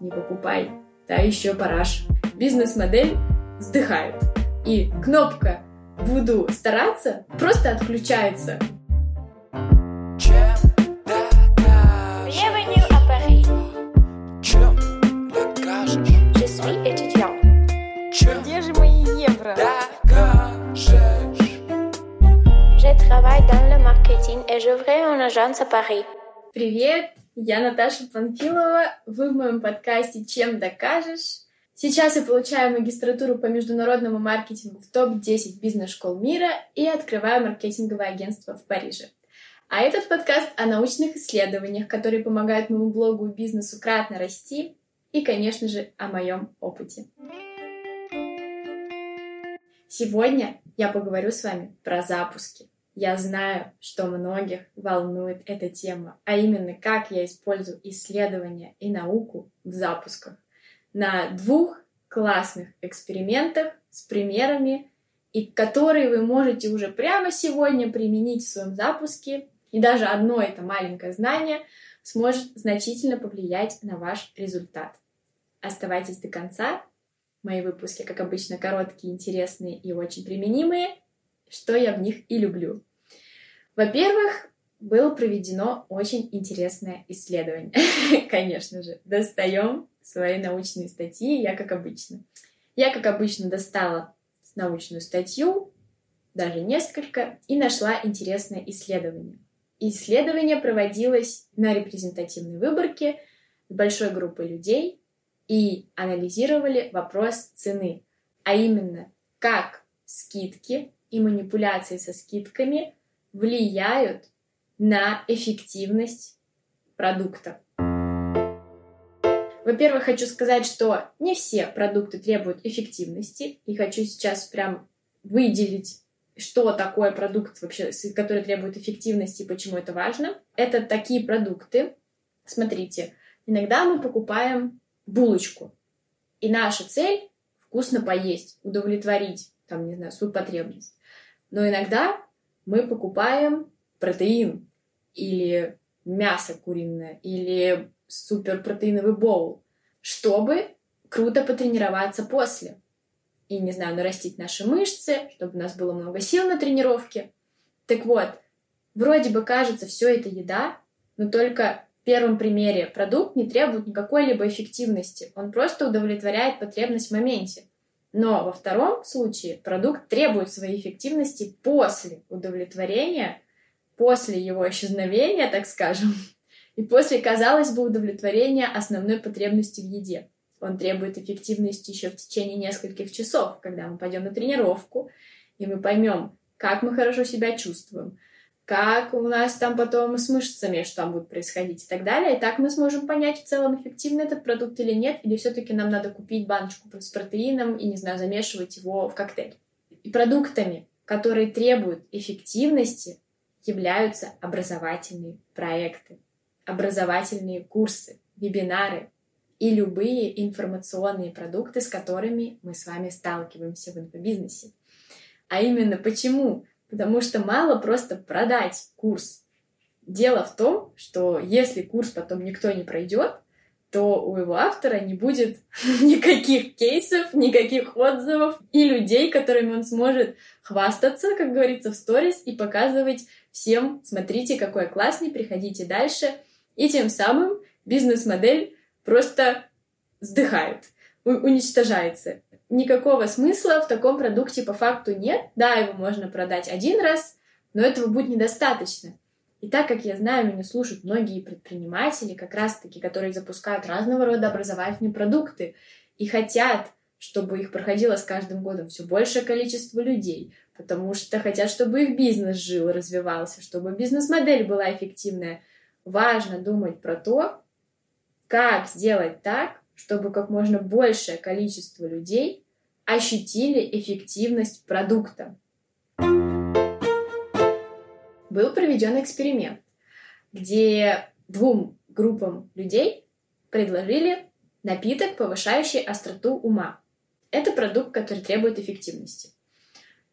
не покупай. Та еще параш. Бизнес-модель вздыхает. И кнопка «Буду стараться» просто отключается. Je Где же мои евро? докажешь? Je travaille dans le marketing et j'ouvrais une agence à Paris. Привет, я Наташа Панфилова. Вы в моем подкасте «Чем докажешь?». Сейчас я получаю магистратуру по международному маркетингу в топ-10 бизнес-школ мира и открываю маркетинговое агентство в Париже. А этот подкаст о научных исследованиях, которые помогают моему блогу и бизнесу кратно расти, и, конечно же, о моем опыте. Сегодня я поговорю с вами про запуски. Я знаю, что многих волнует эта тема, а именно как я использую исследования и науку в запусках. На двух классных экспериментах с примерами, и которые вы можете уже прямо сегодня применить в своем запуске. И даже одно это маленькое знание сможет значительно повлиять на ваш результат. Оставайтесь до конца. Мои выпуски, как обычно, короткие, интересные и очень применимые, что я в них и люблю. Во-первых, было проведено очень интересное исследование. Конечно же, достаем свои научные статьи, я как обычно. Я, как обычно, достала научную статью, даже несколько, и нашла интересное исследование. Исследование проводилось на репрезентативной выборке с большой группой людей и анализировали вопрос цены, а именно, как скидки и манипуляции со скидками влияют на эффективность продукта. Во-первых, хочу сказать, что не все продукты требуют эффективности, и хочу сейчас прям выделить, что такое продукт вообще, который требует эффективности и почему это важно. Это такие продукты. Смотрите, иногда мы покупаем булочку, и наша цель вкусно поесть, удовлетворить, там, не знаю, свою потребность. Но иногда мы покупаем протеин или мясо куриное, или суперпротеиновый боул, чтобы круто потренироваться после. И, не знаю, нарастить наши мышцы, чтобы у нас было много сил на тренировке. Так вот, вроде бы кажется, все это еда, но только в первом примере продукт не требует никакой либо эффективности. Он просто удовлетворяет потребность в моменте. Но во втором случае продукт требует своей эффективности после удовлетворения, после его исчезновения, так скажем, и после, казалось бы, удовлетворения основной потребности в еде. Он требует эффективности еще в течение нескольких часов, когда мы пойдем на тренировку, и мы поймем, как мы хорошо себя чувствуем, как у нас там потом с мышцами, что там будет происходить и так далее. И так мы сможем понять в целом, эффективный этот продукт или нет, или все-таки нам надо купить баночку с протеином и, не знаю, замешивать его в коктейль. И продуктами, которые требуют эффективности, являются образовательные проекты образовательные курсы, вебинары и любые информационные продукты, с которыми мы с вами сталкиваемся в инфобизнесе. А именно почему? Потому что мало просто продать курс. Дело в том, что если курс потом никто не пройдет, то у его автора не будет никаких кейсов, никаких отзывов и людей, которыми он сможет хвастаться, как говорится, в сторис и показывать всем, смотрите, какой я классный, приходите дальше — и тем самым бизнес-модель просто сдыхает, уничтожается. Никакого смысла в таком продукте по факту нет. Да, его можно продать один раз, но этого будет недостаточно. И так как я знаю, меня слушают многие предприниматели, как раз-таки, которые запускают разного рода образовательные продукты и хотят, чтобы их проходило с каждым годом все большее количество людей, потому что хотят, чтобы их бизнес жил, развивался, чтобы бизнес-модель была эффективная – важно думать про то, как сделать так, чтобы как можно большее количество людей ощутили эффективность продукта. Был проведен эксперимент, где двум группам людей предложили напиток, повышающий остроту ума. Это продукт, который требует эффективности.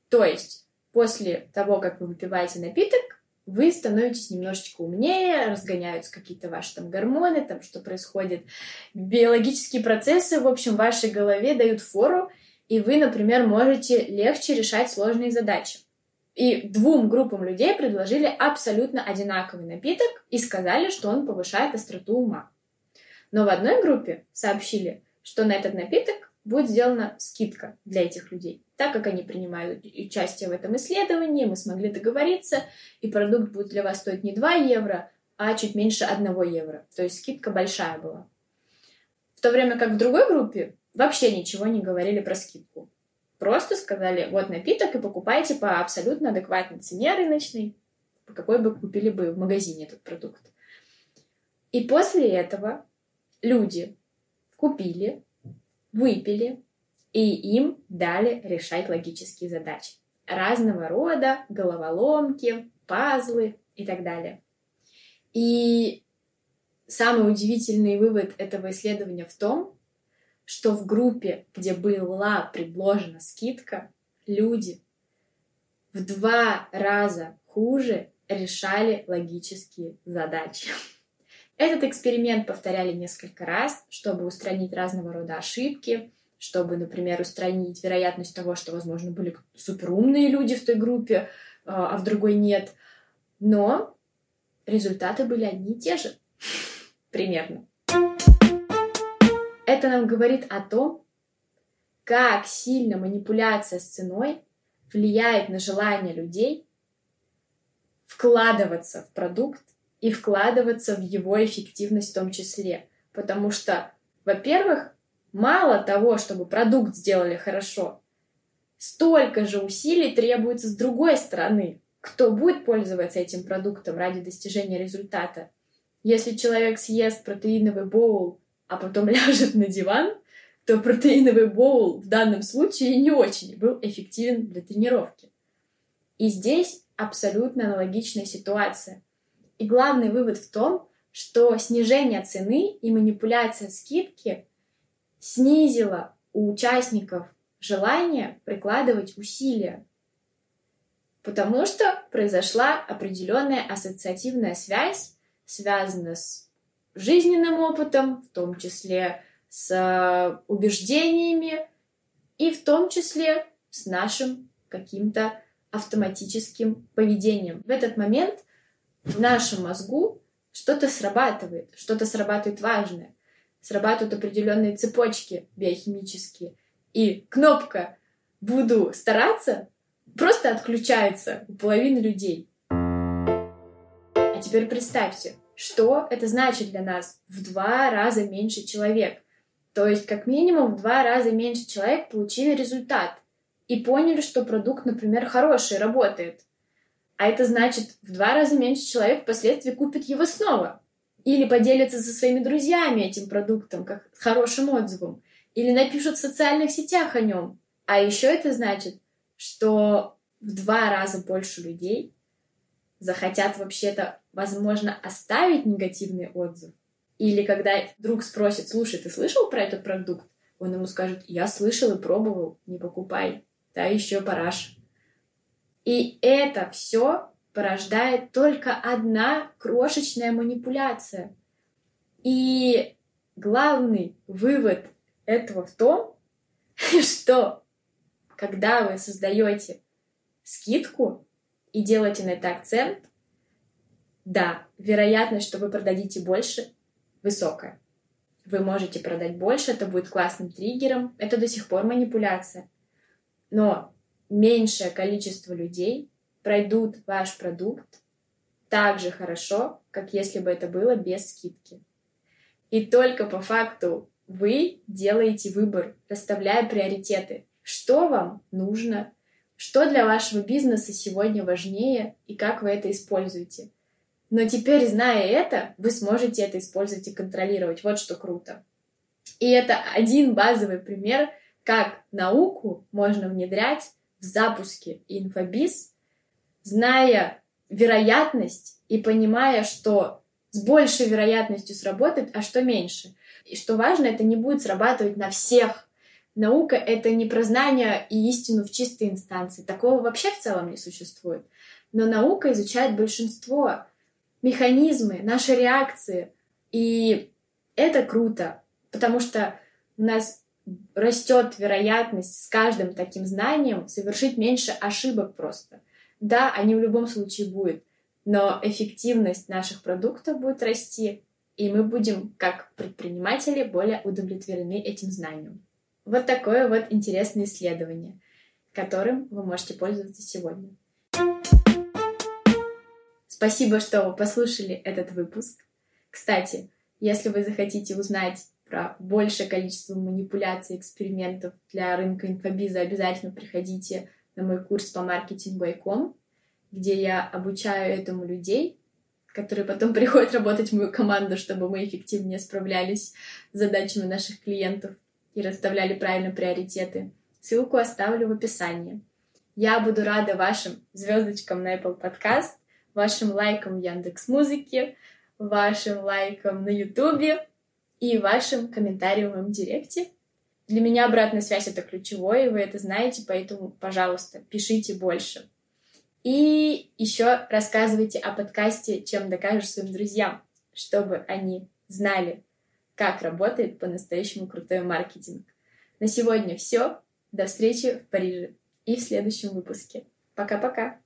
То есть, после того, как вы выпиваете напиток, вы становитесь немножечко умнее, разгоняются какие-то ваши там гормоны, там что происходит, биологические процессы, в общем, в вашей голове дают фору, и вы, например, можете легче решать сложные задачи. И двум группам людей предложили абсолютно одинаковый напиток и сказали, что он повышает остроту ума. Но в одной группе сообщили, что на этот напиток будет сделана скидка для этих людей. Так как они принимают участие в этом исследовании, мы смогли договориться, и продукт будет для вас стоить не 2 евро, а чуть меньше 1 евро. То есть скидка большая была. В то время как в другой группе вообще ничего не говорили про скидку. Просто сказали, вот напиток и покупайте по абсолютно адекватной цене рыночной, по какой бы купили бы в магазине этот продукт. И после этого люди купили, выпили, и им дали решать логические задачи. Разного рода, головоломки, пазлы и так далее. И самый удивительный вывод этого исследования в том, что в группе, где была предложена скидка, люди в два раза хуже решали логические задачи. Этот эксперимент повторяли несколько раз, чтобы устранить разного рода ошибки, чтобы, например, устранить вероятность того, что, возможно, были суперумные люди в той группе, а, а в другой нет. Но результаты были одни и те же. Примерно. Это нам говорит о том, как сильно манипуляция с ценой влияет на желание людей вкладываться в продукт и вкладываться в его эффективность в том числе. Потому что, во-первых, мало того, чтобы продукт сделали хорошо, столько же усилий требуется с другой стороны. Кто будет пользоваться этим продуктом ради достижения результата? Если человек съест протеиновый боул а потом ляжет на диван, то протеиновый боул в данном случае не очень был эффективен для тренировки. И здесь абсолютно аналогичная ситуация. И главный вывод в том, что снижение цены и манипуляция скидки снизила у участников желание прикладывать усилия, потому что произошла определенная ассоциативная связь, связанная с жизненным опытом, в том числе с э, убеждениями и в том числе с нашим каким-то автоматическим поведением. В этот момент в нашем мозгу что-то срабатывает, что-то срабатывает важное. Срабатывают определенные цепочки биохимические. И кнопка «буду стараться» просто отключается у половины людей. А теперь представьте, что это значит для нас? В два раза меньше человек. То есть, как минимум, в два раза меньше человек получили результат и поняли, что продукт, например, хороший, работает. А это значит, в два раза меньше человек впоследствии купит его снова. Или поделится со своими друзьями этим продуктом, как хорошим отзывом. Или напишут в социальных сетях о нем. А еще это значит, что в два раза больше людей захотят вообще-то, возможно, оставить негативный отзыв. Или когда друг спросит, слушай, ты слышал про этот продукт? Он ему скажет, я слышал и пробовал, не покупай, да еще параш. И это все порождает только одна крошечная манипуляция. И главный вывод этого в том, что когда вы создаете скидку, и делаете на это акцент, да, вероятность, что вы продадите больше, высокая. Вы можете продать больше, это будет классным триггером, это до сих пор манипуляция. Но меньшее количество людей пройдут ваш продукт так же хорошо, как если бы это было без скидки. И только по факту вы делаете выбор, расставляя приоритеты, что вам нужно, что для вашего бизнеса сегодня важнее и как вы это используете. Но теперь, зная это, вы сможете это использовать и контролировать. Вот что круто. И это один базовый пример, как науку можно внедрять запуске инфобиз, зная вероятность и понимая, что с большей вероятностью сработает, а что меньше. И что важно, это не будет срабатывать на всех Наука — это не про знания и истину в чистой инстанции. Такого вообще в целом не существует. Но наука изучает большинство механизмы, наши реакции. И это круто, потому что у нас растет вероятность с каждым таким знанием совершить меньше ошибок просто. Да, они в любом случае будут, но эффективность наших продуктов будет расти, и мы будем, как предприниматели, более удовлетворены этим знанием. Вот такое вот интересное исследование, которым вы можете пользоваться сегодня. Спасибо, что послушали этот выпуск. Кстати, если вы захотите узнать про большее количество манипуляций, экспериментов для рынка инфобиза, обязательно приходите на мой курс по маркетингу ICOM, где я обучаю этому людей, которые потом приходят работать в мою команду, чтобы мы эффективнее справлялись с задачами наших клиентов и расставляли правильно приоритеты. Ссылку оставлю в описании. Я буду рада вашим звездочкам на Apple Podcast, вашим лайкам в Яндекс Музыке, вашим лайкам на Ютубе и вашим комментариям в директе. Для меня обратная связь — это ключевое, и вы это знаете, поэтому, пожалуйста, пишите больше. И еще рассказывайте о подкасте «Чем докажешь своим друзьям», чтобы они знали, как работает по-настоящему крутой маркетинг. На сегодня все. До встречи в Париже и в следующем выпуске. Пока-пока!